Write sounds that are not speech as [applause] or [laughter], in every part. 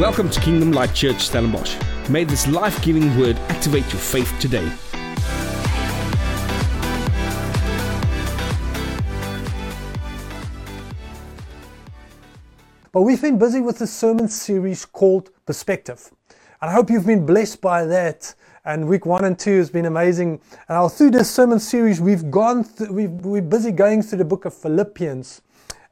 Welcome to Kingdom Light Church Stellenbosch. May this life giving word activate your faith today. But we've been busy with a sermon series called Perspective. And I hope you've been blessed by that. And week one and two has been amazing. And through this sermon series, we've gone, th- we've, we're busy going through the book of Philippians.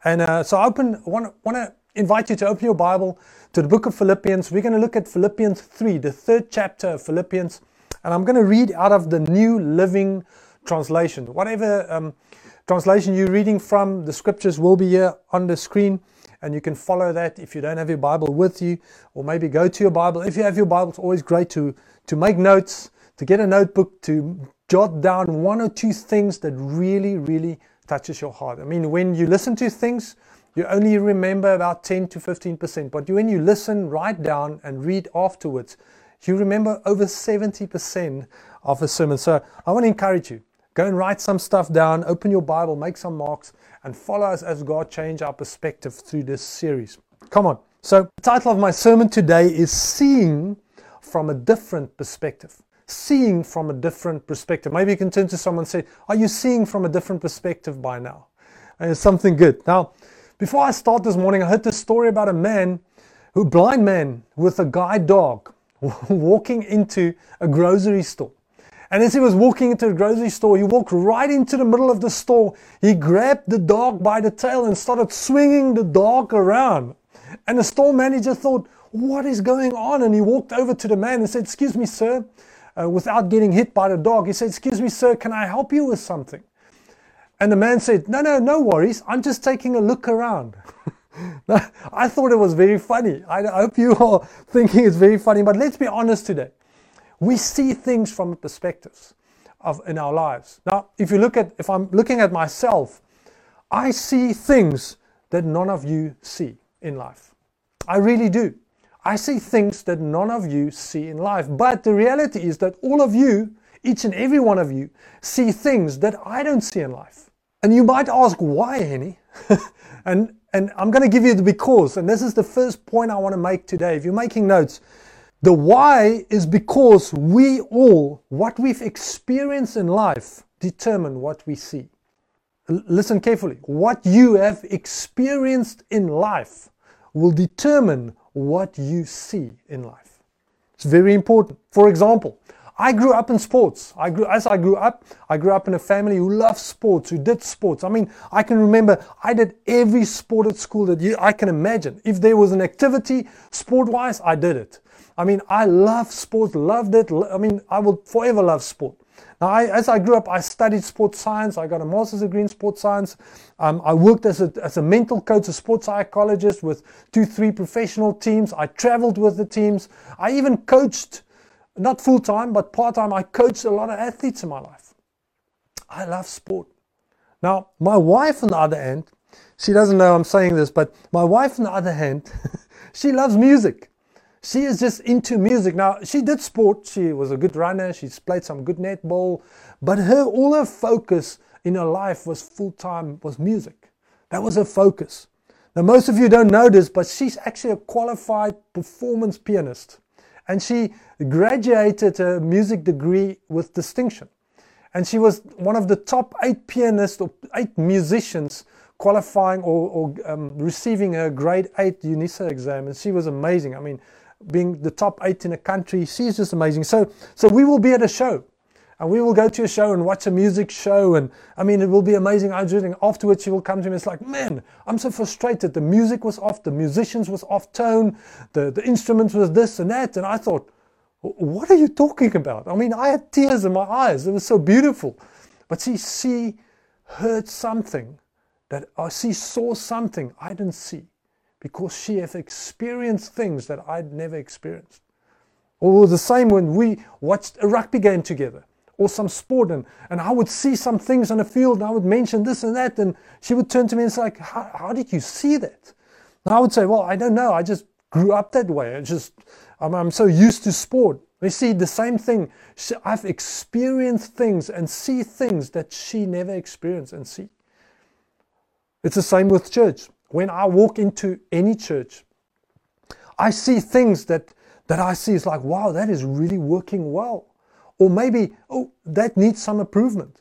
And uh, so I open, want to invite you to open your Bible to the book of Philippians. We're going to look at Philippians 3, the third chapter of Philippians. And I'm going to read out of the New Living Translation. Whatever um, translation you're reading from, the scriptures will be here on the screen and you can follow that if you don't have your Bible with you, or maybe go to your Bible. If you have your Bible, it's always great to, to make notes, to get a notebook, to jot down one or two things that really, really touches your heart. I mean, when you listen to things, you only remember about 10 to 15%, but when you listen, write down, and read afterwards, you remember over 70% of a sermon. So I want to encourage you go and write some stuff down, open your Bible, make some marks, and follow us as God change our perspective through this series. Come on. So, the title of my sermon today is Seeing from a Different Perspective. Seeing from a different perspective. Maybe you can turn to someone and say, Are you seeing from a different perspective by now? And it's something good. Now, before I start this morning, I heard this story about a man, a blind man with a guide dog, [laughs] walking into a grocery store. And as he was walking into the grocery store, he walked right into the middle of the store. He grabbed the dog by the tail and started swinging the dog around. And the store manager thought, What is going on? And he walked over to the man and said, Excuse me, sir, uh, without getting hit by the dog. He said, Excuse me, sir, can I help you with something? And the man said, No, no, no worries. I'm just taking a look around. [laughs] I thought it was very funny. I hope you are [laughs] thinking it's very funny, but let's be honest today we see things from perspectives of in our lives. Now, if you look at if I'm looking at myself, I see things that none of you see in life. I really do. I see things that none of you see in life. But the reality is that all of you, each and every one of you, see things that I don't see in life. And you might ask, why, Henny? [laughs] and and I'm going to give you the because. And this is the first point I want to make today. If you're making notes, the why is because we all, what we've experienced in life, determine what we see. L- listen carefully. What you have experienced in life will determine what you see in life. It's very important. For example, I grew up in sports. I grew as I grew up, I grew up in a family who loved sports, who did sports. I mean, I can remember I did every sport at school that you, I can imagine. If there was an activity sport-wise, I did it. I mean, I love sports, loved it. I mean, I will forever love sport. Now, I, as I grew up, I studied sports science. I got a master's degree in sports science. Um, I worked as a, as a mental coach, a sports psychologist with two, three professional teams. I traveled with the teams. I even coached, not full time, but part time. I coached a lot of athletes in my life. I love sport. Now, my wife, on the other hand, she doesn't know I'm saying this, but my wife, on the other hand, [laughs] she loves music she is just into music. Now, she did sport. She was a good runner. She's played some good netball. But her all her focus in her life was full time was music. That was her focus. Now, most of you don't know this, but she's actually a qualified performance pianist. And she graduated a music degree with distinction. And she was one of the top eight pianists or eight musicians qualifying or, or um, receiving her grade eight UNISA exam. And she was amazing. I mean, being the top eight in a country. She's just amazing. So, so we will be at a show. And we will go to a show and watch a music show. And I mean, it will be amazing. I was afterwards, she will come to me. It's like, man, I'm so frustrated. The music was off. The musicians was off tone. The, the instruments was this and that. And I thought, what are you talking about? I mean, I had tears in my eyes. It was so beautiful. But she, she heard something that, or she saw something I didn't see because she has experienced things that I'd never experienced. Or the same when we watched a rugby game together or some sport and, and I would see some things on the field and I would mention this and that and she would turn to me and say how, how did you see that? And I would say, well, I don't know. I just grew up that way. I just, I'm, I'm so used to sport. We see the same thing. I've experienced things and see things that she never experienced and see. It's the same with church. When I walk into any church, I see things that, that I see is like, wow, that is really working well. Or maybe, oh, that needs some improvement.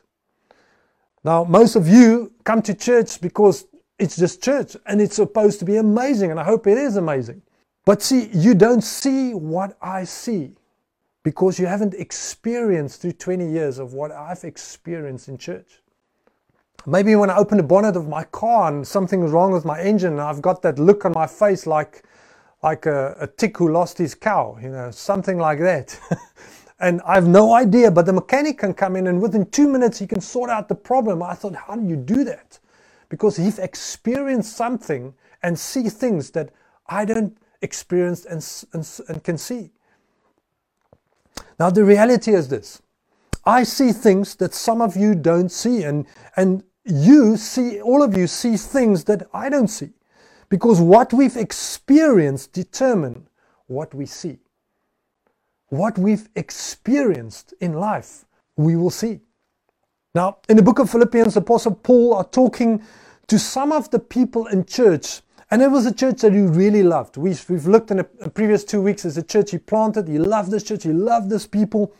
Now, most of you come to church because it's just church and it's supposed to be amazing, and I hope it is amazing. But see, you don't see what I see because you haven't experienced through 20 years of what I've experienced in church. Maybe when I open the bonnet of my car and something's wrong with my engine, and I've got that look on my face like, like a, a tick who lost his cow, you know, something like that. [laughs] and I have no idea, but the mechanic can come in and within two minutes he can sort out the problem. I thought, how do you do that? Because he's experienced something and see things that I don't experience and, and, and can see. Now, the reality is this I see things that some of you don't see, and, and you see, all of you see things that I don't see. Because what we've experienced determine what we see. What we've experienced in life, we will see. Now, in the book of Philippians, Apostle Paul are talking to some of the people in church and it was a church that he really loved. We've, we've looked in the previous two weeks as a church he planted. He loved this church. He loved this people.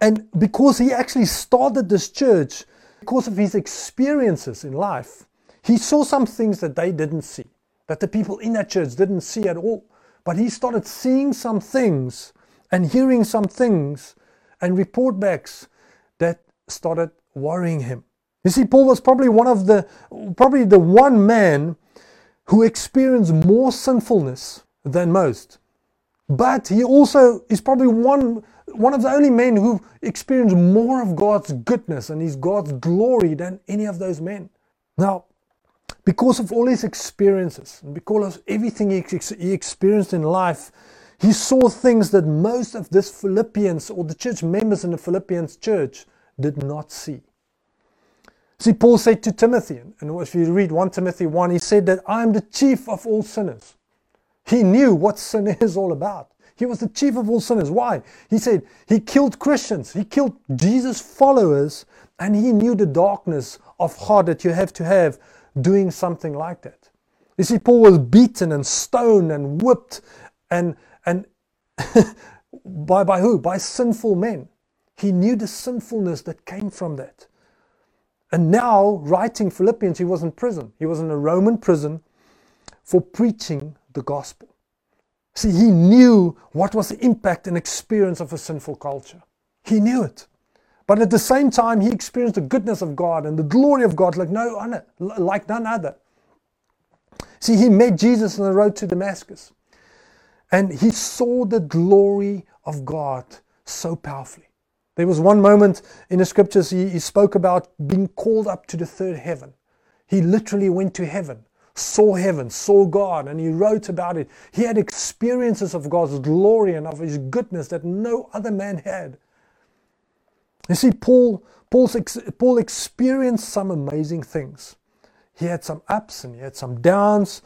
And because he actually started this church, because of his experiences in life, he saw some things that they didn't see, that the people in that church didn't see at all. But he started seeing some things and hearing some things and report backs that started worrying him. You see, Paul was probably one of the, probably the one man who experienced more sinfulness than most. But he also is probably one, one of the only men who experienced more of God's goodness and his God's glory than any of those men. Now, because of all his experiences because of everything he, he experienced in life, he saw things that most of this Philippians or the church members in the Philippians church did not see. See, Paul said to Timothy, and if you read 1 Timothy 1, he said that I am the chief of all sinners. He knew what sin [laughs] is all about. He was the chief of all sinners. Why? He said he killed Christians, he killed Jesus' followers, and he knew the darkness of heart that you have to have doing something like that. You see, Paul was beaten and stoned and whipped and and [laughs] by by who? By sinful men. He knew the sinfulness that came from that. And now, writing Philippians, he was in prison. He was in a Roman prison for preaching the gospel. See, he knew what was the impact and experience of a sinful culture. He knew it. But at the same time, he experienced the goodness of God and the glory of God like no like none other. See, he met Jesus on the road to Damascus. And he saw the glory of God so powerfully. There was one moment in the scriptures he, he spoke about being called up to the third heaven. He literally went to heaven, saw heaven, saw God, and he wrote about it. He had experiences of God's glory and of his goodness that no other man had. You see, Paul, Paul's, Paul experienced some amazing things. He had some ups and he had some downs.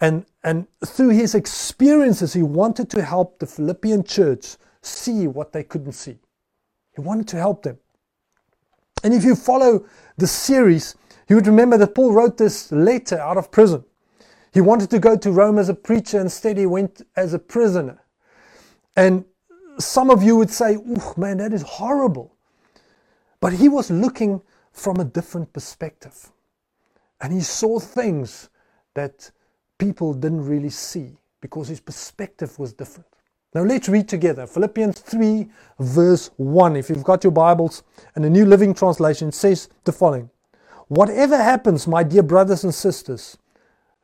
And, and through his experiences, he wanted to help the Philippian church see what they couldn't see. He wanted to help them. And if you follow the series, you would remember that Paul wrote this letter out of prison. He wanted to go to Rome as a preacher, instead, he went as a prisoner. And some of you would say, Oh, man, that is horrible. But he was looking from a different perspective. And he saw things that people didn't really see because his perspective was different. Now let's read together Philippians 3, verse 1. If you've got your Bibles and the New Living Translation says the following Whatever happens, my dear brothers and sisters,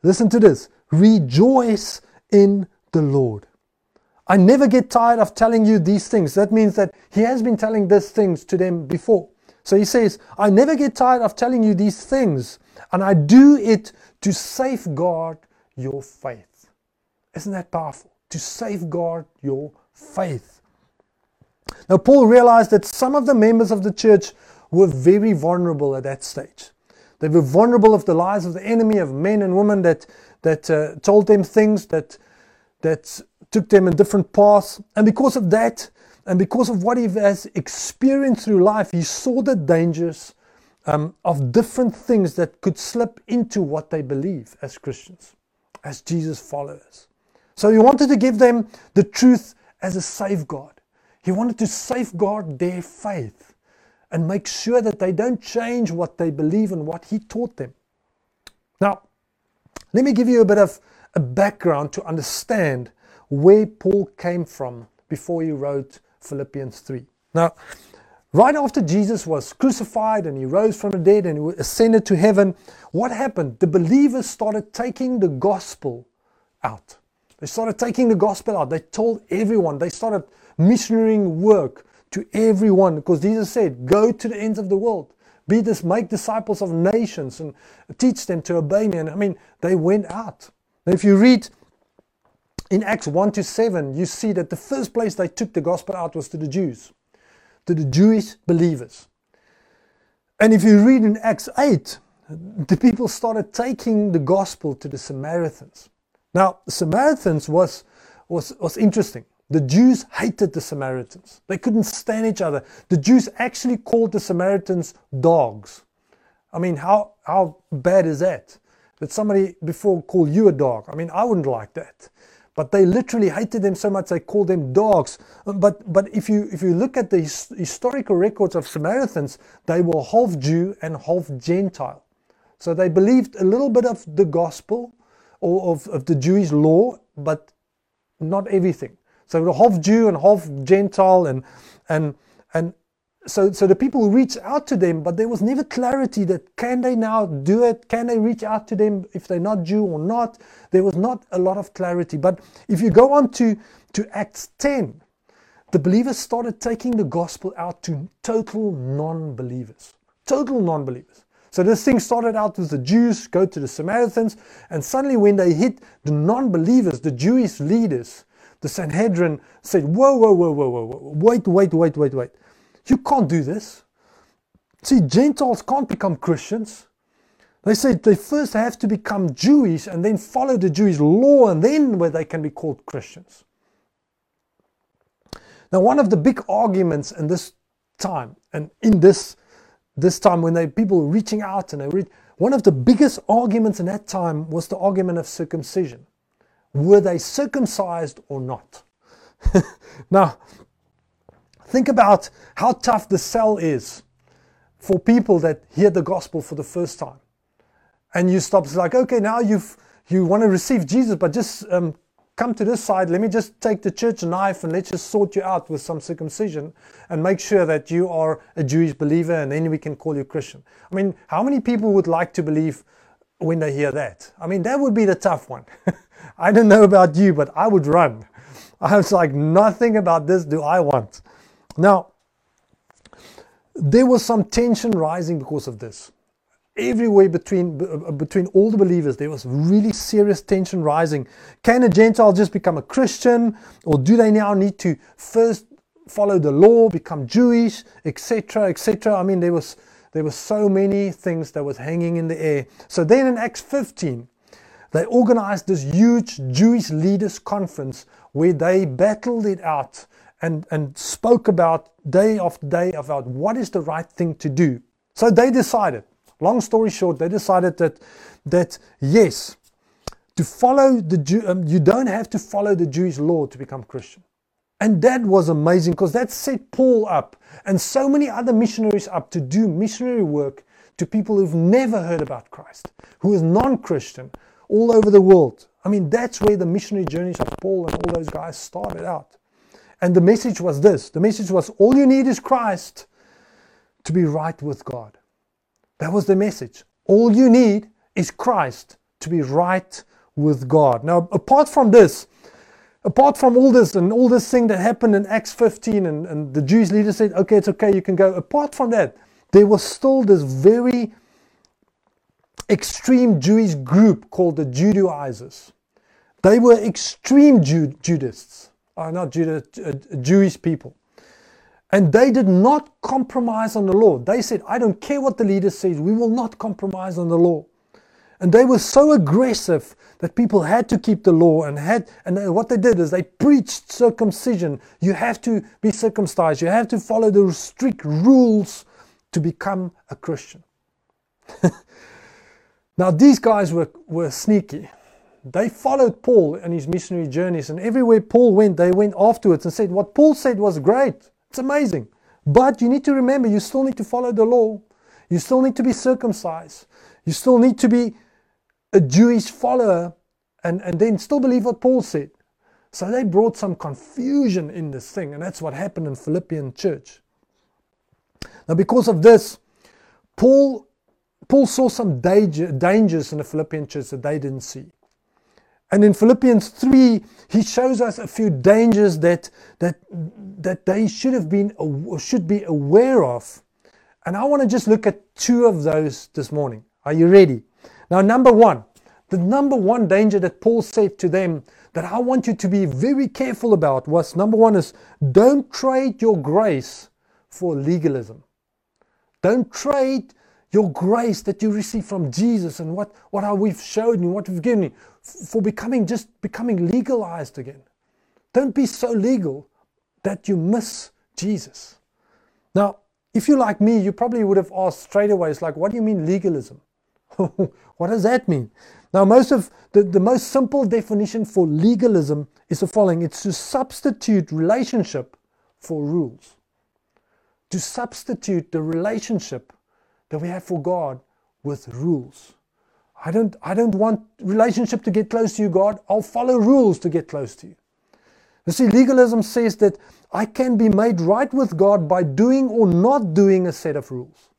listen to this rejoice in the Lord. I never get tired of telling you these things. That means that he has been telling these things to them before. So he says, I never get tired of telling you these things, and I do it to safeguard your faith. Isn't that powerful? to safeguard your faith. Now, Paul realized that some of the members of the church were very vulnerable at that stage. They were vulnerable of the lies of the enemy, of men and women that, that uh, told them things that, that took them in different paths. And because of that, and because of what he has experienced through life, he saw the dangers um, of different things that could slip into what they believe as Christians, as Jesus followers. So he wanted to give them the truth as a safeguard. He wanted to safeguard their faith and make sure that they don't change what they believe and what he taught them. Now, let me give you a bit of a background to understand where Paul came from before he wrote Philippians 3. Now, right after Jesus was crucified and he rose from the dead and he ascended to heaven, what happened? The believers started taking the gospel out. They started taking the gospel out. They told everyone. They started missionarying work to everyone because Jesus said, Go to the ends of the world. Be this, make disciples of nations and teach them to obey me. And I mean, they went out. If you read in Acts 1 to 7, you see that the first place they took the gospel out was to the Jews, to the Jewish believers. And if you read in Acts 8, the people started taking the gospel to the Samaritans. Now, the Samaritans was, was, was interesting. The Jews hated the Samaritans. They couldn't stand each other. The Jews actually called the Samaritans dogs. I mean, how, how bad is that? That somebody before called you a dog. I mean, I wouldn't like that. But they literally hated them so much they called them dogs. Um, but, but if, you, if you look at the his, historical records of Samaritans, they were half Jew and half Gentile. So they believed a little bit of the gospel or of, of the Jewish law, but not everything. So half Jew and half Gentile, and and so so the people reach out to them, but there was never clarity that can they now do it? Can they reach out to them if they're not Jew or not? There was not a lot of clarity. But if you go on to to Acts 10, the believers started taking the gospel out to total non-believers. Total non-believers. So this thing started out with the Jews, go to the Samaritans, and suddenly when they hit the non-believers, the Jewish leaders, the Sanhedrin said, whoa, whoa, whoa, whoa, whoa, wait, wait, wait, wait, wait. You can't do this. See, Gentiles can't become Christians. They said they first have to become Jewish and then follow the Jewish law, and then where they can be called Christians. Now, one of the big arguments in this time, and in this this time when they people were reaching out and they read, one of the biggest arguments in that time was the argument of circumcision were they circumcised or not? [laughs] now, think about how tough the sell is for people that hear the gospel for the first time. And you stop, it's like, okay, now you've you want to receive Jesus, but just um, come to this side. Let me just take the church knife and let's just sort you out with some circumcision and make sure that you are a Jewish believer and then we can call you Christian. I mean, how many people would like to believe when they hear that? I mean, that would be the tough one. [laughs] I don't know about you, but I would run. I was like, nothing about this do I want. Now, there was some tension rising because of this. Everywhere between uh, between all the believers, there was really serious tension rising. Can a Gentile just become a Christian, or do they now need to first follow the law, become Jewish, etc., etc.? I mean, there was there were so many things that was hanging in the air. So then in Acts 15, they organized this huge Jewish leaders conference where they battled it out and, and spoke about day after day about what is the right thing to do. So they decided, long story short, they decided that, that yes, to follow the Jew, um, you don't have to follow the Jewish law to become Christian. And that was amazing because that set Paul up and so many other missionaries up to do missionary work to people who've never heard about Christ, who is non Christian, all over the world. I mean, that's where the missionary journeys of Paul and all those guys started out. And the message was this the message was all you need is Christ to be right with God. That was the message. All you need is Christ to be right with God. Now, apart from this, apart from all this and all this thing that happened in Acts 15, and, and the Jewish leaders said, okay, it's okay, you can go. Apart from that, there was still this very extreme Jewish group called the Judaizers. They were extreme Jude, Judists, uh, not Judah, uh, Jewish people. And they did not compromise on the law. They said, I don't care what the leader says, we will not compromise on the law. And they were so aggressive that people had to keep the law and had and what they did is they preached circumcision. You have to be circumcised. You have to follow the strict rules to become a Christian. [laughs] Now, these guys were, were sneaky. They followed Paul and his missionary journeys, and everywhere Paul went, they went afterwards and said, What Paul said was great. It's amazing. But you need to remember, you still need to follow the law. You still need to be circumcised. You still need to be a Jewish follower and, and then still believe what Paul said. So they brought some confusion in this thing, and that's what happened in Philippian church. Now, because of this, Paul Paul saw some danger, dangers in the Philippian church that they didn't see. And in Philippians 3, he shows us a few dangers that, that, that they should have been or should be aware of. And I want to just look at two of those this morning. Are you ready? Now, number one, the number one danger that Paul said to them that I want you to be very careful about was number one is don't trade your grace for legalism. Don't trade your grace that you receive from Jesus and what, what we've showed you, what we've given you, for becoming just becoming legalized again. Don't be so legal that you miss Jesus. Now, if you're like me, you probably would have asked straight away, it's like, what do you mean legalism? [laughs] what does that mean? Now, most of the, the most simple definition for legalism is the following it's to substitute relationship for rules. To substitute the relationship that we have for God with rules. I don't, I don't want relationship to get close to you, God. I'll follow rules to get close to you. You see, legalism says that I can be made right with God by doing or not doing a set of rules.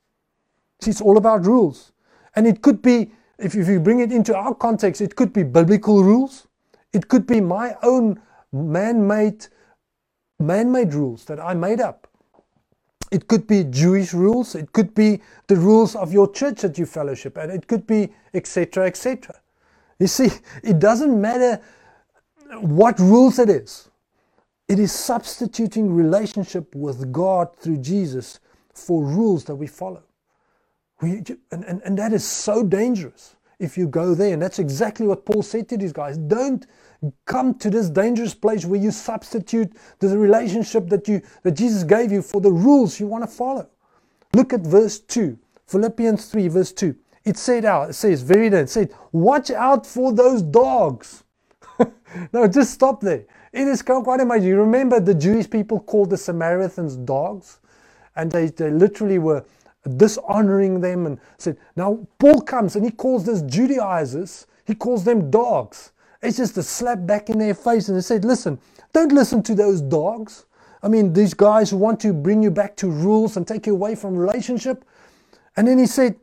See, it's all about rules. And it could be, if, if you bring it into our context, it could be biblical rules. It could be my own man-made man-made rules that I made up. It could be Jewish rules. It could be the rules of your church that you fellowship and It could be etc. etc. You see, [laughs] it doesn't matter what rules it is. It is substituting relationship with God through Jesus for rules that we follow. We, and, and, and that is so dangerous if you go there. And that's exactly what Paul said to these guys. Don't come to this dangerous place where you substitute the relationship that you that Jesus gave you for the rules you want to follow. Look at verse 2. Philippians 3, verse 2. It said out, it says, very then, it said, watch out for those dogs. [laughs] no, just stop there. It is quite amazing. You remember the Jewish people called the Samaritans dogs? And they, they literally were dishonoring them and said, now Paul comes and he calls these Judaizers, he calls them dogs. It's just a slap back in their face. And they said, listen, don't listen to those dogs. I mean, these guys who want to bring you back to rules and take you away from relationship. And then he said,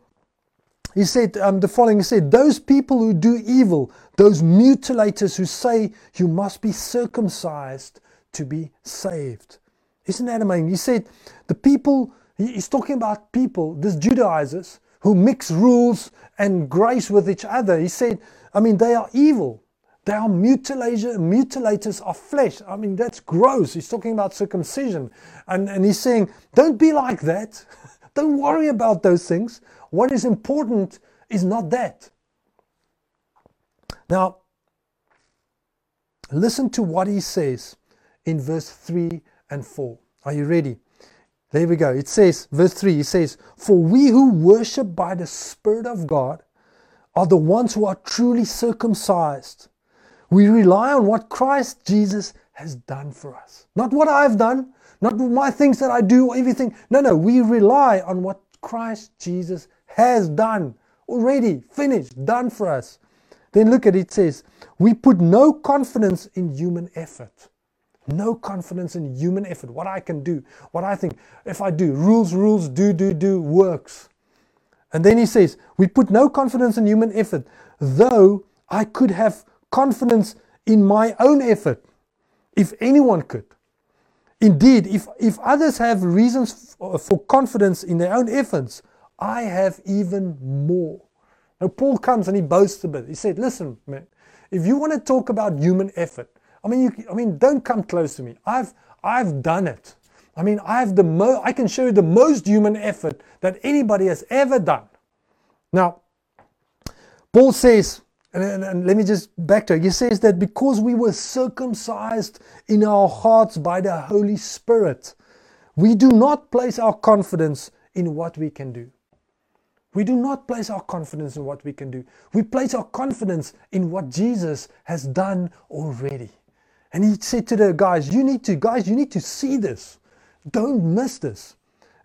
he said um, the following he said those people who do evil those mutilators who say you must be circumcised to be saved isn't that amazing he said the people he's talking about people these judaizers who mix rules and grace with each other he said i mean they are evil they are mutilators of flesh. I mean, that's gross. He's talking about circumcision. And, and he's saying, don't be like that. [laughs] don't worry about those things. What is important is not that. Now, listen to what he says in verse 3 and 4. Are you ready? There we go. It says, verse 3, he says, For we who worship by the Spirit of God are the ones who are truly circumcised we rely on what Christ Jesus has done for us. Not what I've done, not my things that I do, or everything. No, no, we rely on what Christ Jesus has done already, finished, done for us. Then look at it, it says, We put no confidence in human effort. No confidence in human effort. What I can do, what I think, if I do, rules, rules, do, do, do, works. And then he says, We put no confidence in human effort, though I could have confidence in my own effort, if anyone could. Indeed, if, if others have reasons for, uh, for confidence in their own efforts, I have even more. Now, Paul comes and he boasts a bit. He said, Listen, man, if you want to talk about human effort, I mean, you, I mean, don't come close to me. I've, I've done it. I mean, I have the mo- I can show you the most human effort that anybody has ever done. Now, Paul says, and, and, and, let me just backtrack. He says that because we were circumcised in our hearts by the Holy Spirit, we do not place our confidence in what we can do. We do not place our confidence in what we can do. We place our confidence in what Jesus has done already. And he said to the guys, You need to, guys, you need to see this. Don't miss this.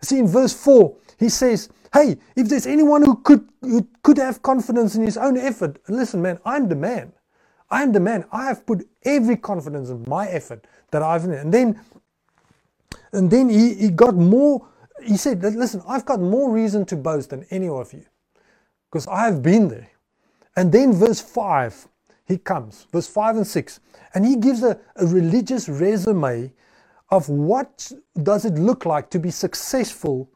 See, in verse 4, he says, Hey, if there's anyone who could, who could have confidence in his own effort, listen, man, I'm the man. I'm the man. I have put every confidence in my effort that I've in. and then and then he, he got more he said listen I've got more reason to boast than any of you because I have been there and then verse 5 he comes verse 5 and 6 and he gives a, a religious resume of what does it look like to be successful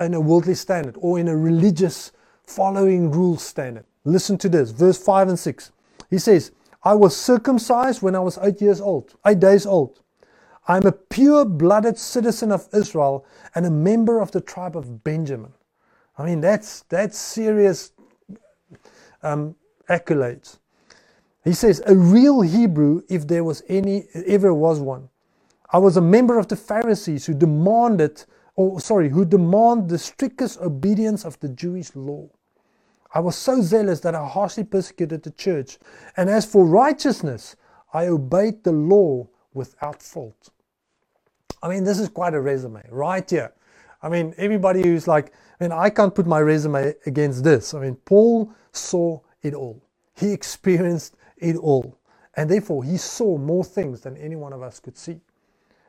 in a worldly standard or in a religious following rules standard listen to this verse 5 and 6 he says I was circumcised when I was 8 years old 8 days old I am a pure blooded citizen of Israel and a member of the tribe of Benjamin. I mean, that's, that's serious um, accolades. He says, a real Hebrew, if there was any, ever was one. I was a member of the Pharisees who demanded, or sorry, who demand the strictest obedience of the Jewish law. I was so zealous that I harshly persecuted the church. And as for righteousness, I obeyed the law without fault. I mean, this is quite a resume right here. I mean, everybody who's like, I mean, I can't put my resume against this. I mean, Paul saw it all, he [laughs] experienced it all. And therefore, he saw more things than any one of us could see.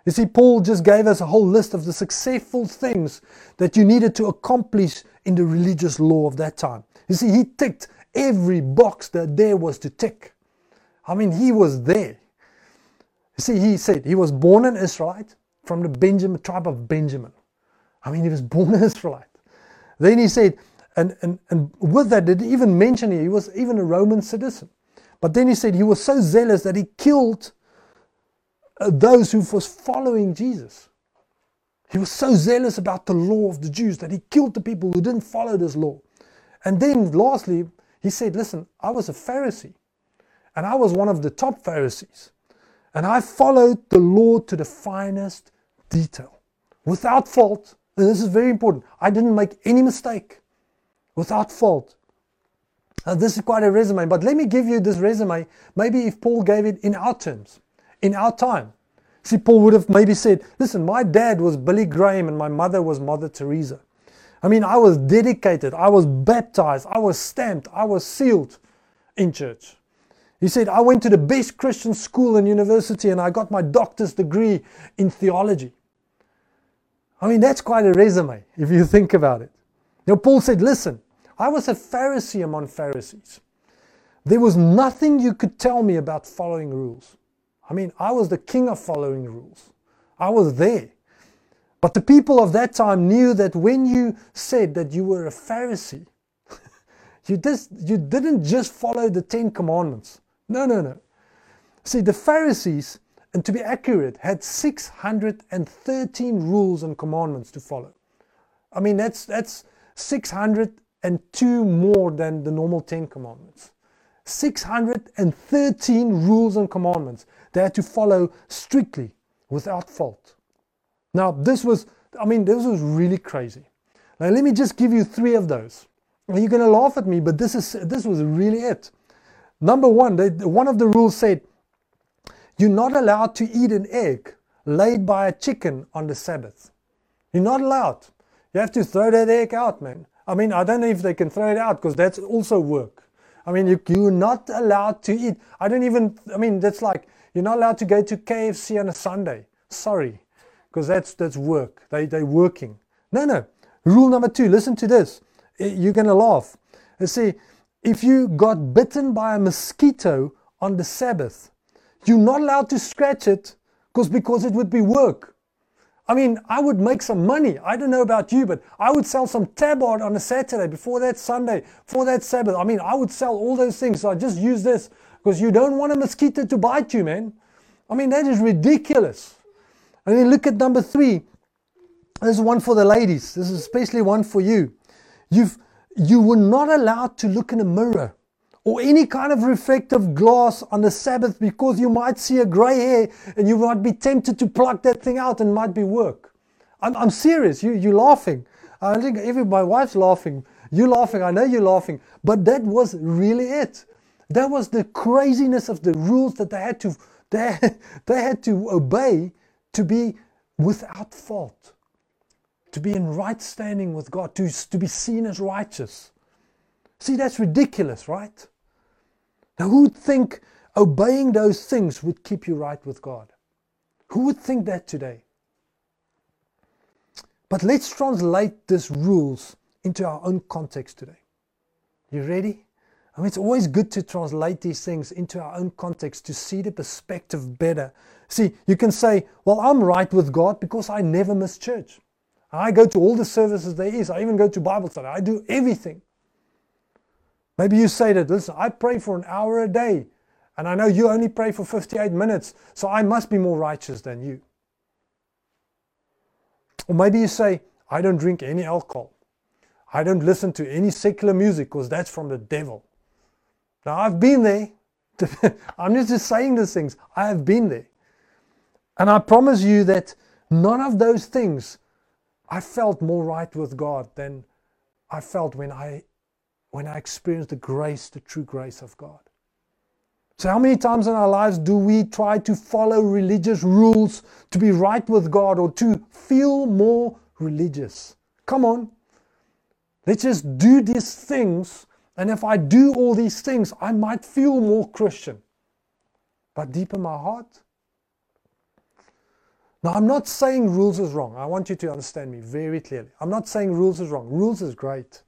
You see, Paul just gave us a whole list of the successful things that you needed to accomplish in the religious law of that time. You see, he ticked every box that there was to tick. I mean, he was there. You see, he said he was born an Israelite from the Benjamin tribe of Benjamin. I mean, he was [laughs] born an Israelite. Then he said, and, and, and with that, did he even mention he was even a Roman citizen. But then he said he was so zealous that he killed Uh, those who was following Jesus. He was so zealous about the law of the Jews that he killed the people who didn't follow this law. And then lastly, he said, Listen, I was a Pharisee, and I was one of the top Pharisees, and I followed the law to the finest detail without fault. And this is very important. I didn't make any mistake without fault. Now, this is quite a resume, but let me give you this resume. Maybe if Paul gave it in our terms, in our time. See, Paul would have maybe said, Listen, my dad was Billy Graham and my mother was Mother Teresa. I mean, I was dedicated, I was baptized, I was stamped, I was sealed in church. He said, I went to the best Christian school and university and I got my doctor's degree in theology. I mean, that's quite a resume if you think about it. Know, Paul said, Listen, I was a Pharisee among Pharisees. There was nothing you could tell me about following rules. I mean, I was the king of following rules. I was there. But the people of that time knew that when you said that you were a Pharisee, [laughs] you, just, you didn't just follow the Ten Commandments. No, no, no. See, the Pharisees and to be accurate, had 613 rules and commandments to follow. I mean, that's, that's 602 more than the normal 10 commandments. 613 rules and commandments they had to follow strictly without fault. Now, this was, I mean, this was really crazy. Now, let me just give you three of those. You're going to laugh at me, but this, is, this was really it. Number one, they, one of the rules said you're not allowed to eat an egg laid by a chicken on the Sabbath. You're not allowed. You have to throw that egg out, man. I mean, I don't know if they can throw it out because that's also work. I mean, you, you're not allowed to eat. I don't even, I mean, that's like, you're not allowed to go to KFC on a Sunday. Sorry, because that's, that's work. They, they're working. No, no. Rule number two, listen to this. You're going to laugh. You see, if you got bitten by a mosquito on the Sabbath, you're not allowed to scratch it because because it would be work. I mean, I would make some money. I don't know about you, but I would sell some Tabard on a Saturday before that Sunday, before that Sabbath. I mean, I would sell all those things. So I just use this because you don't want a mosquito to bite you, man. I mean, that is ridiculous. And then look at number three. This is one for the ladies. This is especially one for you. You've you were not allowed to look in a mirror or any kind of reflective glass on the Sabbath because you might see a gray hair and you might be tempted to pluck that thing out and might be work. I'm, I'm serious. You, you're laughing. I think even my wife's laughing You're laughing. I know you're laughing. But that was really it. That was the craziness of the rules that they had to [laughs] they, they had to obey to be without fault, to be in right standing with God, to, to be seen as righteous. See, that's ridiculous, right? Now, who would think obeying those things would keep you right with God? Who would think that today? But let's translate these rules into our own context today. You ready? I mean, it's always good to translate these things into our own context to see the perspective better. See, you can say, Well, I'm right with God because I never miss church. I go to all the services there is. I even go to Bible study. I do everything. Maybe you say that, listen, I pray for an hour a day, and I know you only pray for 58 minutes, so I must be more righteous than you. Or maybe you say, I don't drink any alcohol. I don't listen to any secular music because that's from the devil. Now, I've been there. [laughs] I'm just saying these things. I have been there. And I promise you that none of those things I felt more right with God than I felt when I when I experience the grace, the true grace of God. So, how many times in our lives do we try to follow religious rules to be right with God or to feel more religious? Come on. Let's just do these things and if I do all these things, I might feel more Christian. But deep in my heart, now, I'm not saying rules is wrong. I want you to understand me very clearly. I'm not saying rules is wrong. Rules is great.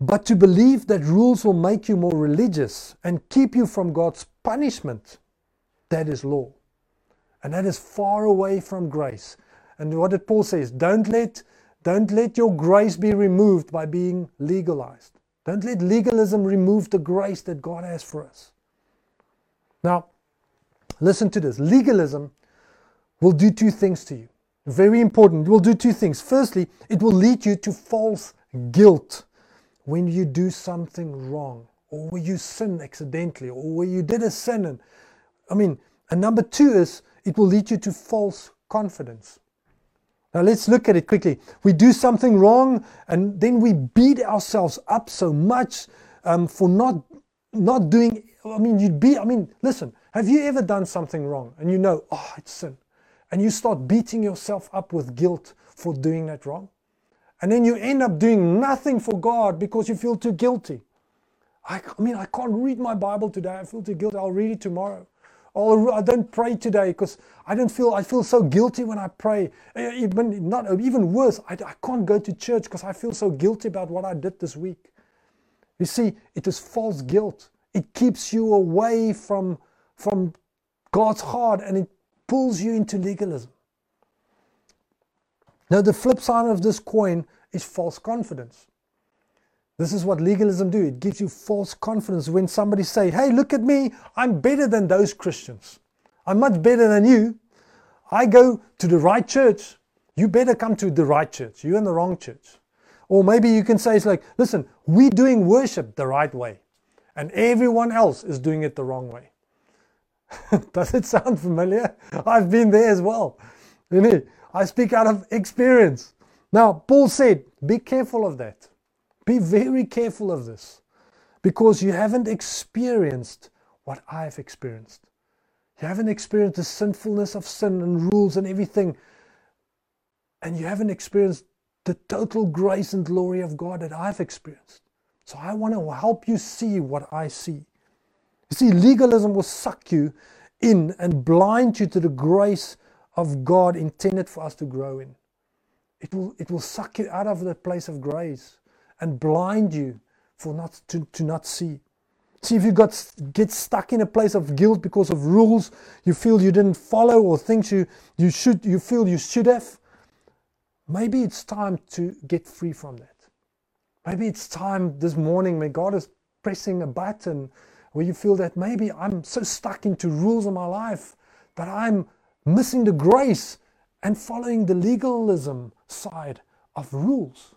But to believe that rules will make you more religious and keep you from God's punishment, that is law. And that is far away from grace. And what did Paul says? Don't let, don't let your grace be removed by being legalized. Don't let legalism remove the grace that God has for us. Now, listen to this legalism will do two things to you. Very important. It will do two things. Firstly, it will lead you to false guilt when you do something wrong or where you sin accidentally or where you did a sin. And, I mean, and number two is it will lead you to false confidence. Now let's look at it quickly. We do something wrong and then we beat ourselves up so much um, for not not doing. I mean, you'd be. I mean, listen. Have you ever done something wrong and you know, oh, it's sin, and you start beating yourself up with guilt for doing that wrong, and then you end up doing nothing for God because you feel too guilty. I, I mean, I can't read my Bible today. I feel too guilty. I'll read it tomorrow. Oh, I don't pray today because I don't feel, I feel so guilty when I pray. Even, not, even worse, I, I can't go to church because I feel so guilty about what I did this week. You see, it is false guilt. It keeps you away from, from God's heart and it pulls you into legalism. Now, the flip side of this coin is false confidence. This is what legalism do. It gives you false confidence when somebody say, "Hey, look at me. I'm better than those Christians. I'm much better than you. I go to the right church. You better come to the right church. You're in the wrong church." Or maybe you can say it's like, "Listen, we're doing worship the right way, and everyone else is doing it the wrong way." [laughs] Does it sound familiar? I've been there as well. I speak out of experience. Now, Paul said, "Be careful of that." Be very careful of this because you haven't experienced what I've experienced. You haven't experienced the sinfulness of sin and rules and everything. And you haven't experienced the total grace and glory of God that I've experienced. So I want to help you see what I see. You see, legalism will suck you in and blind you to the grace of God intended for us to grow in. It will, it will suck you out of the place of grace and blind you for not to, to not see. See, if you got get stuck in a place of guilt because of rules you feel you didn't follow or things you, you should you feel you should have, maybe it's time to get free from that. Maybe it's time this morning when God is pressing a button where you feel that maybe I'm so stuck into rules of my life that I'm missing the grace and following the legalism side of rules.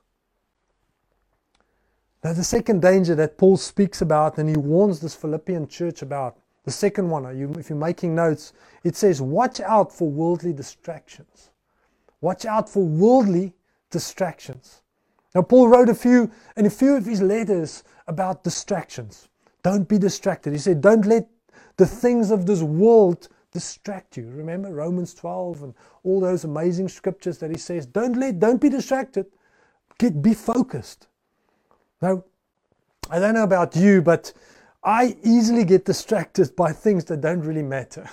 Now, the second danger that Paul speaks about and he warns this Philippian church about, the second one, if you're making notes, it says, Watch out for worldly distractions. Watch out for worldly distractions. Now, Paul wrote a few, in a few of his letters about distractions. Don't be distracted. He said, Don't let the things of this world distract you. Remember Romans 12 and all those amazing scriptures that he says, Don't let, don't be distracted. Get, be focused. Now, I don't know about you, but I easily get distracted by things that don't really matter.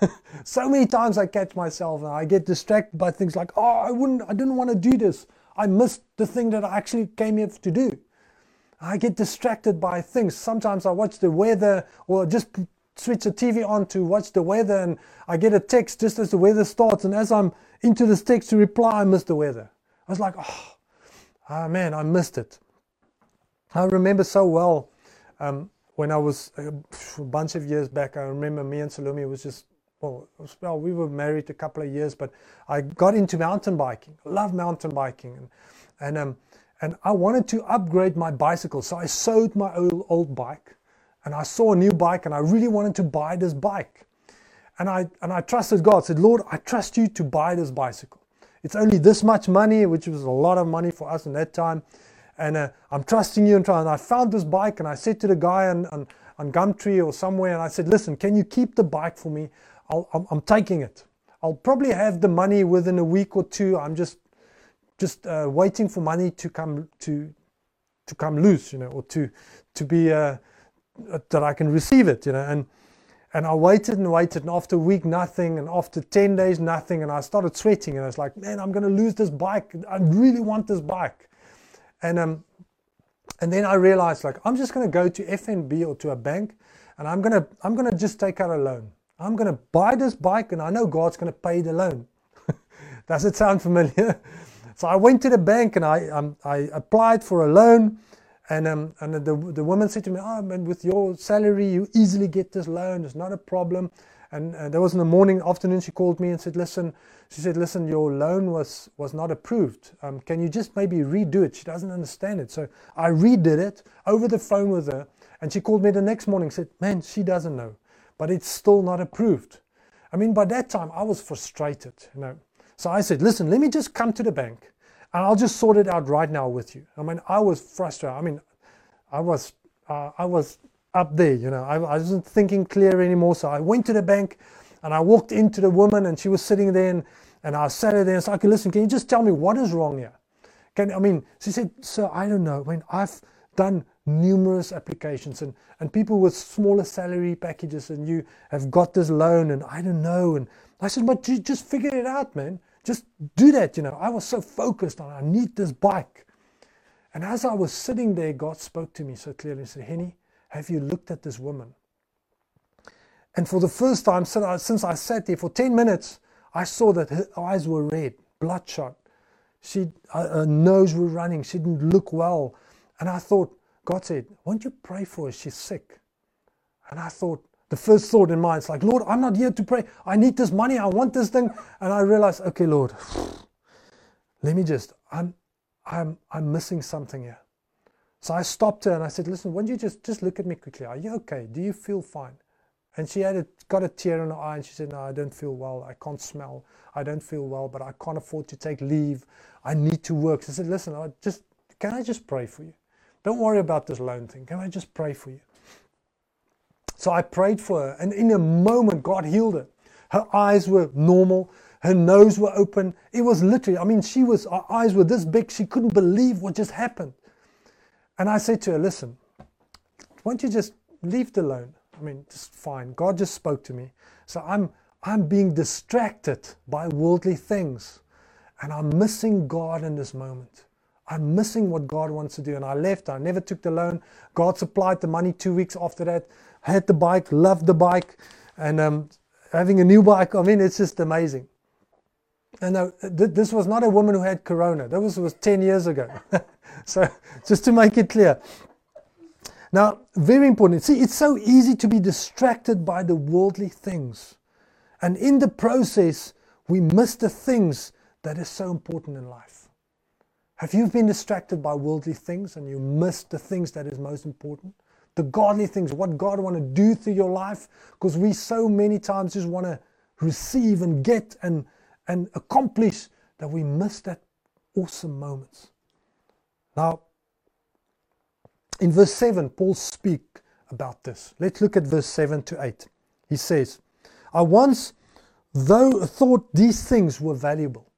[laughs] so many times I catch myself and I get distracted by things like, oh, I wouldn't, I didn't want to do this. I missed the thing that I actually came here to do. I get distracted by things. Sometimes I watch the weather or just switch the TV on to watch the weather and I get a text just as the weather starts. And as I'm into this text to reply, I miss the weather. I was like, oh, oh man, I missed it. I remember so well um, when I was a bunch of years back. I remember me and Salome was just well, well, we were married a couple of years, but I got into mountain biking. I Love mountain biking, and and um, and I wanted to upgrade my bicycle, so I sold my old old bike, and I saw a new bike, and I really wanted to buy this bike, and I and I trusted God. Said, Lord, I trust you to buy this bicycle. It's only this much money, which was a lot of money for us in that time, and uh, I'm trusting you and trying. And I found this bike, and I said to the guy on, on on Gumtree or somewhere, and I said, listen, can you keep the bike for me? I'll, I'm, I'm taking it. I'll probably have the money within a week or two. I'm just just uh, waiting for money to come to to come loose, you know, or to to be uh, that I can receive it, you know. And and I waited and waited, and after a week, nothing, and after ten days, nothing, and I started sweating, and I was like, man, I'm going to lose this bike. I really want this bike, and um, and then I realized like I'm just going to go to FNB or to a bank, and I'm gonna I'm gonna just take out a loan. I'm to buy this bike and I know God's to pay the loan. [laughs] Does it sound familiar? [laughs] so I went to the bank and I, um, I applied for a loan. And, um, and the, the woman said to me, Oh, man, with your salary, you easily get this loan. It's not a problem. And uh, there was in the morning, afternoon, she called me and said, Listen, she said, Listen, your loan was, was not approved. Um, can you just maybe redo it? She doesn't understand it. So I redid it over the phone with her. And she called me the next morning said, Man, she doesn't know but it's still not approved. I mean, by that time, I was frustrated, you know. So I said, listen, let me just come to the bank and I'll just sort it out right now with you. I mean, I was frustrated. I mean, I was, uh, I was up there, you know. I, I wasn't thinking clear anymore. So I went to the bank and I walked into the woman and she was sitting there and, and I sat there and said, okay, listen, can you just tell me what is wrong here? Can, I mean, she said, sir, I don't know. I mean, I've done numerous applications and, and people with smaller salary packages and you have got this loan and I don't know. And I said, but you just figure it out, man. Just do that. You know, I was so focused on I need this bike. And as I was sitting there, God spoke to me so clearly. He said, Henny, have you looked at this woman? And for the first time since I sat there for 10 minutes, I saw that her eyes were red, bloodshot. She, uh, her nose were running. She didn't look well. And I thought, God said, Won't you pray for her? She's sick. And I thought, the first thought in mind is like, Lord, I'm not here to pray. I need this money. I want this thing. And I realize, okay, Lord, [sighs] let me just, I'm, I'm, I'm missing something here. So I stopped her and I said, listen, why don't you just, just look at me quickly? Are you okay? Do you feel fine? And she had a, got a tear in her eye and she said, no, I don't feel well. I can't smell. I don't feel well, but I can't afford to take leave. I need to work. So I said, listen, I just, can I just pray for you? Don't worry about this loan thing. Can I just pray for you? So I prayed for her, and in a moment, God healed her. Her eyes were normal, her nose were open. It was literally, I mean, she was, her eyes were this big, she couldn't believe what just happened. And I said to her, Listen, why don't you just leave the loan? I mean, just fine. God just spoke to me. So I'm I'm being distracted by worldly things. And I'm missing God in this moment. I'm missing what God wants to do. And I left. I never took the loan. God supplied the money two weeks after that. Had the bike, loved the bike, and um, having a new bike. I mean, it's just amazing. And uh, th- this was not a woman who had corona. That was, was 10 years ago. [laughs] so, just to make it clear. Now, very important. See, it's so easy to be distracted by the worldly things. And in the process, we miss the things that are so important in life. Have you been distracted by worldly things and you missed the things that is most important? The godly things, what God want to do through your life? Because we so many times just want to receive and get and, and accomplish that we miss that awesome moments. Now, in verse 7, Paul speaks about this. Let's look at verse 7 to 8. He says, I once though thought these things were valuable.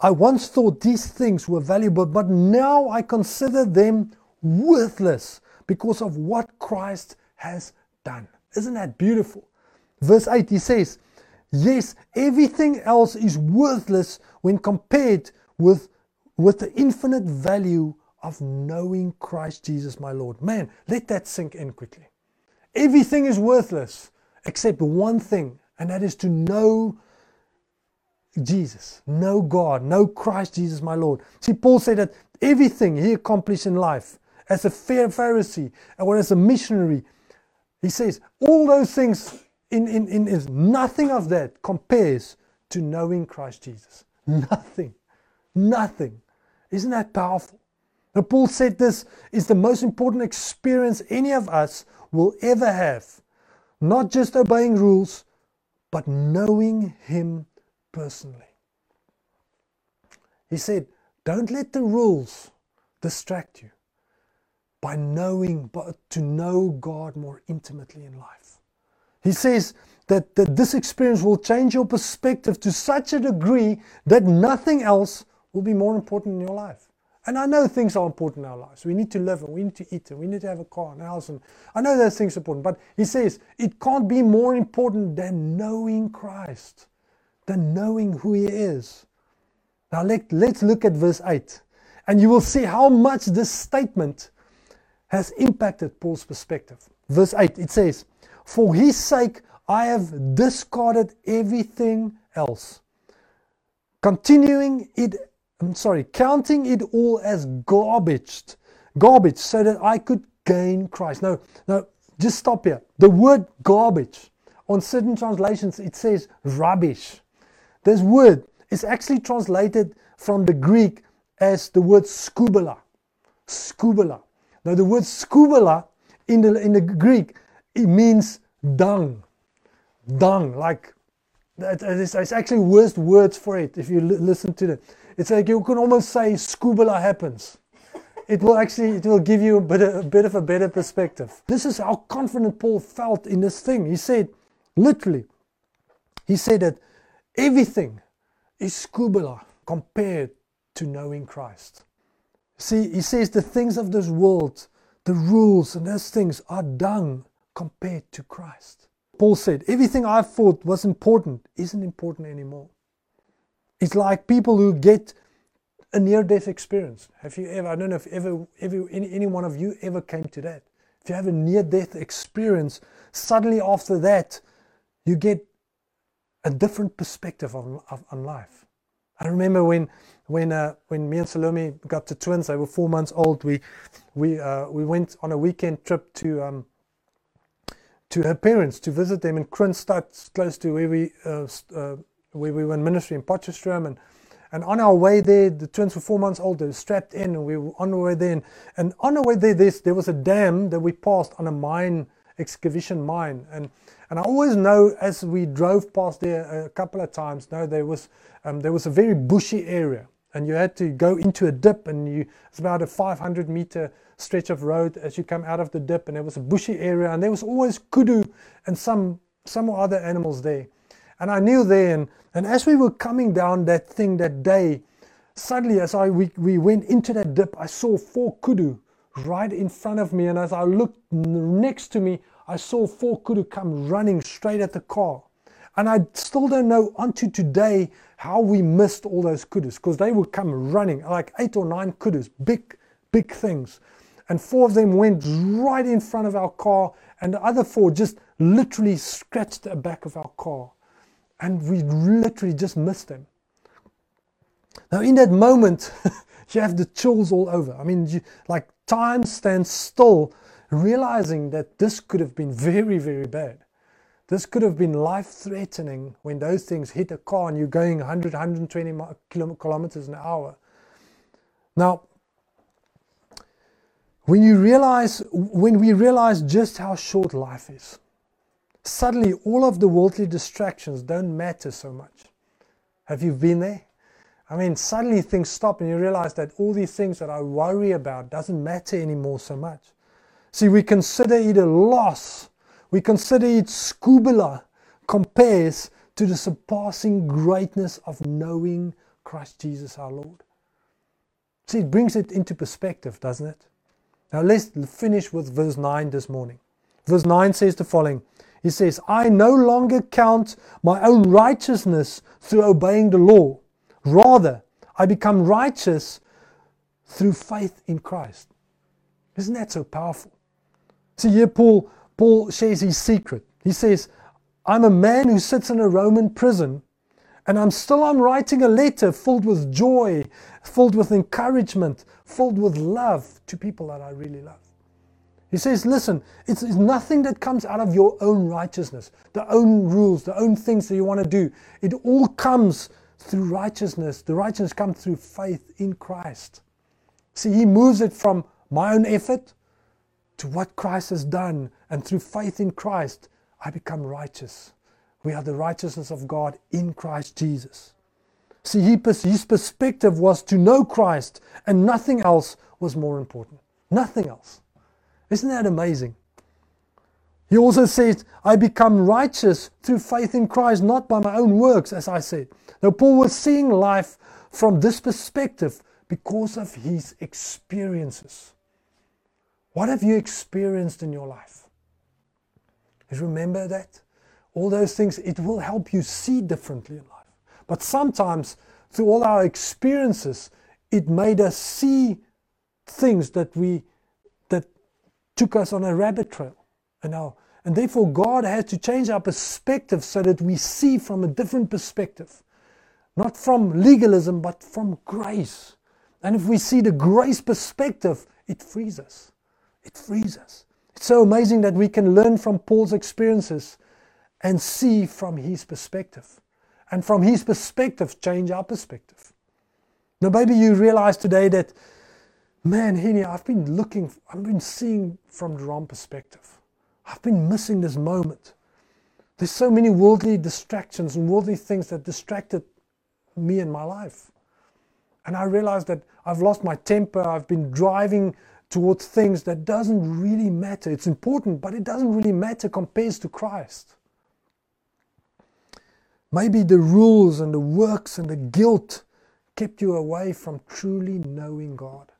I once thought these things were valuable, but now I consider them worthless because of what Christ has done. Isn't that beautiful? Verse 8, he says, Yes, everything else is worthless when compared with, with the infinite value of knowing Christ Jesus, my Lord. Man, let that sink in quickly. Everything is worthless except one thing, and that is to know Jesus, know God, know Christ Jesus, my Lord. See, Paul said that everything he accomplished in life as a fair Pharisee or as a missionary, he says all those things in, in, in is nothing of that compares to knowing Christ Jesus. Nothing. Nothing. Isn't that powerful? Now, Paul said this is the most important experience any of us will ever have. Not just obeying rules, but knowing Him personally. He said, Don't let the rules distract you by knowing, but to know God more intimately in life. He says that, that this experience will change your perspective to such a degree that nothing else will be more important in your life. And I know things are important in our lives. We need to live and we need to eat and we need to have a car and a house. And I know those things are important. But he says it can't be more important than knowing Christ, than knowing who he is. Now let, let's look at verse 8. And you will see how much this statement has impacted Paul's perspective. Verse 8, it says, For his sake I have discarded everything else, continuing it I'm sorry, counting it all as garbage, garbage, so that I could gain Christ. No, no, just stop here. The word garbage, on certain translations, it says rubbish. This word is actually translated from the Greek as the word skubala. Skubala. Now, the word skubala in the, in the Greek, it means dung. Dung, like, it's actually worst words for it if you listen to it. It's like you can almost say skubala happens. It will actually it will give you a bit, of, a bit of a better perspective. This is how confident Paul felt in this thing. He said, literally, he said that everything is skubala compared to knowing Christ. See, he says the things of this world, the rules and those things are dung compared to Christ. Paul said, everything I thought was important isn't important anymore. It's like people who get a near-death experience. Have you ever? I don't know if ever, ever any, any one of you ever came to that. If you have a near-death experience, suddenly after that, you get a different perspective on, on life. I remember when when uh, when me and Salome got to twins, they were four months old. We we uh, we went on a weekend trip to um, to her parents to visit them in Kroonstad, close to where we uh, uh we, we were in ministry in Potchefstroom and and on our way there, the twins were four months old. They were strapped in, and we were on our way there. And, and on our way there, there was a dam that we passed on a mine, excavation mine. And and I always know as we drove past there a couple of times, no, there was um, there was a very bushy area, and you had to go into a dip, and you it's about a 500 meter stretch of road as you come out of the dip, and there was a bushy area, and there was always kudu and some some other animals there. And I knew then, and as we were coming down that thing that day, suddenly as I we, we went into that dip, I saw four kudu right in front of me. And as I looked next to me, I saw four kudu come running straight at the car. And I still don't know unto today how we missed all those kudus because they would come running like eight or nine kudus, big, big things. And four of them went right in front of our car, and the other four just literally scratched the back of our car and we literally just missed them. Now, in that moment, [laughs] you have the chills all over. I mean, you, like time stands still, realizing that this could have been very, very bad. This could have been life threatening when those things hit a car and you're going 100, 120 kilometers an hour. Now, when you realize, when we realize just how short life is, suddenly all of the worldly distractions don't matter so much. Have you been there? I mean, suddenly things stop and you realize that all these things that I worry about doesn't matter anymore so much. See, we consider it a loss. We consider it skubala compares to the surpassing greatness of knowing Christ Jesus our Lord. See, it brings it into perspective, doesn't it? Now let's finish with verse 9 this morning. Verse 9 says the following He says, I no longer count my own righteousness through obeying the law Rather, I become righteous through faith in Christ. Isn't that so powerful? See, here Paul, Paul shares his secret. He says, I'm a man who sits in a Roman prison, and I'm still I'm writing a letter filled with joy, filled with encouragement, filled with love to people that I really love. He says, listen, it's, it's, nothing that comes out of your own righteousness, the own rules, the own things that you want to do. It all comes through righteousness. The righteousness comes through faith in Christ. See, He moves it from my own effort to what Christ has done. And through faith in Christ, I become righteous. We are the righteousness of God in Christ Jesus. See, he, his perspective was to know Christ, and nothing else was more important. Nothing else. Isn't that amazing? He also says, I become righteous through faith in Christ, not by my own works, as I said. Now, Paul was seeing life from this perspective because of his experiences. What have you experienced in your life? Just remember that. All those things, it will help you see differently in life. But sometimes, through all our experiences, it made us see things that we that took us on a rabbit trail. And now, and therefore, God has to change our perspective so that we see from a different perspective. Not from legalism, but from grace. And if we see the grace perspective, it frees us. It frees us. It's so amazing that we can learn from Paul's experiences and see from his perspective. And from his perspective, change our perspective. Now, maybe you realize today that, man, Henny, I've been looking, I've been seeing from the wrong perspective. I've been missing this moment. There's so many worldly distractions and worldly things that distracted me in my life. And I realized that I've lost my temper. I've been driving towards things that doesn't really matter. It's important, but it doesn't really matter compared to Christ. Maybe the rules and the works and the guilt kept you away from truly knowing God.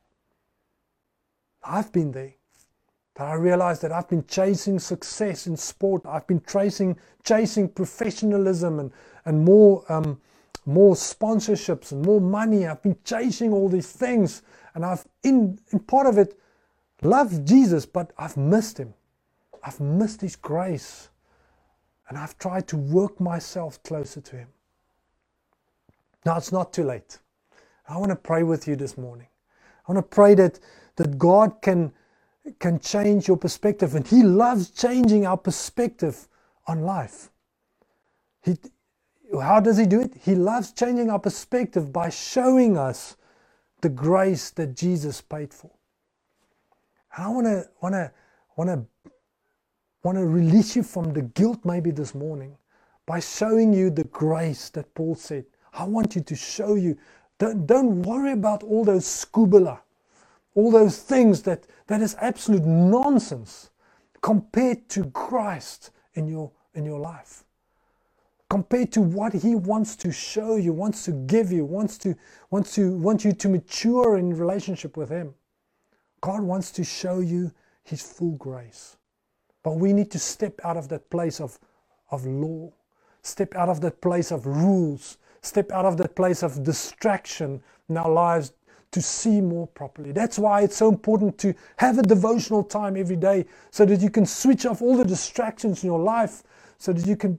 I've been there. I realized that I've been chasing success in sport. I've been chasing, chasing professionalism and, and more, um, more sponsorships and more money. I've been chasing all these things. And I've, in, in part of it, loved Jesus, but I've missed him. I've missed his grace. And I've tried to work myself closer to him. Now it's not too late. I want to pray with you this morning. I want to pray that, that God can can change your perspective. And He loves changing our perspective on life. He, how does He do it? He loves changing our perspective by showing us the grace that Jesus paid for. And I want to want to want to want to release you from the guilt maybe this morning by showing you the grace that Paul said. I want you to show you. Don't, don't worry about all those skubala all those things that, that is absolute nonsense compared to Christ in your, in your life. Compared to what he wants to show you, wants to give you, wants to, wants to want you to mature in relationship with him. God wants to show you his full grace. But we need to step out of that place of, of law, step out of that place of rules, step out of that place of distraction in our lives to see more properly. That's why it's so important to have a devotional time every day so that you can switch off all the distractions in your life so that you can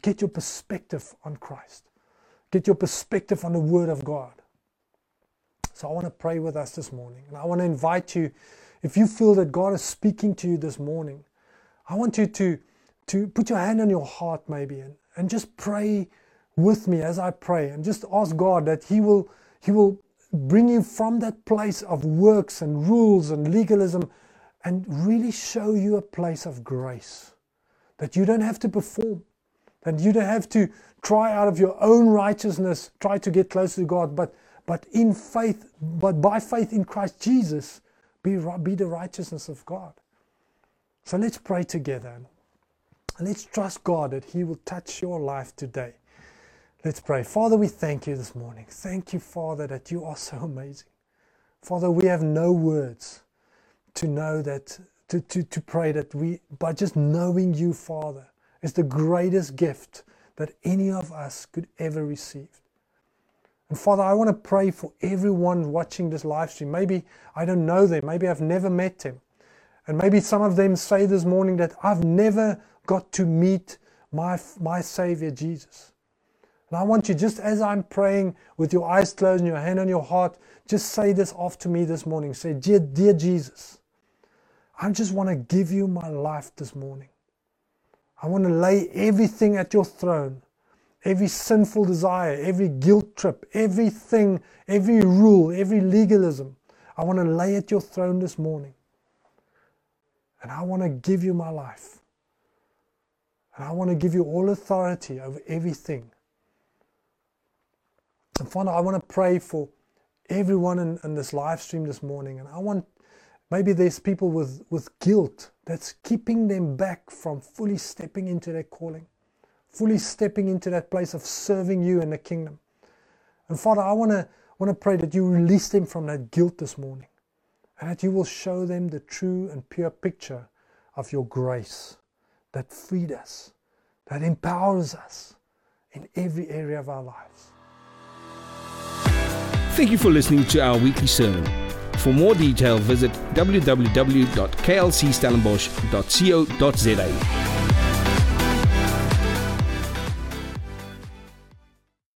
get your perspective on Christ, get your perspective on the Word of God. So I want to pray with us this morning. And I want to invite you, if you feel that God is speaking to you this morning, I want you to, to put your hand on your heart maybe and, and just pray with me as I pray and just ask God that He will He will bring you from that place of works and rules and legalism and really show you a place of grace. That you don't have to perform, That you don't have to try out of your own righteousness, try to get close to God, but but in faith, but by faith in Christ Jesus, be, be the righteousness of God. So let's pray together. Let's trust God that He will touch your life today. Let's pray. Father, we thank you this morning. Thank you, Father, that you are so amazing. Father, we have no words to know that, to, to, to pray that we, by just knowing you, Father, is the greatest gift that any of us could ever receive. And Father, I want to pray for everyone watching this live stream. Maybe I don't know them, maybe I've never met them. And maybe some of them say this morning that I've never got to meet my, my Savior Jesus. And I want you, just as I'm praying with your eyes closed and your hand on your heart, just say this after me this morning. Say, Dear, dear Jesus, I just want to give you my life this morning. I want to lay everything at your throne every sinful desire, every guilt trip, everything, every rule, every legalism. I want to lay at your throne this morning. And I want to give you my life. And I want to give you all authority over everything. And Father, I want to pray for everyone in, in this live stream this morning. And I want, maybe there's people with, with guilt that's keeping them back from fully stepping into their calling, fully stepping into that place of serving you in the kingdom. And Father, I want to want to pray that you release them from that guilt this morning and that you will show them the true and pure picture of your grace that freed us, that empowers us in every area of our lives. Thank you for listening to our weekly sermon. For more detail, visit www.klcstellenbosch.co.za.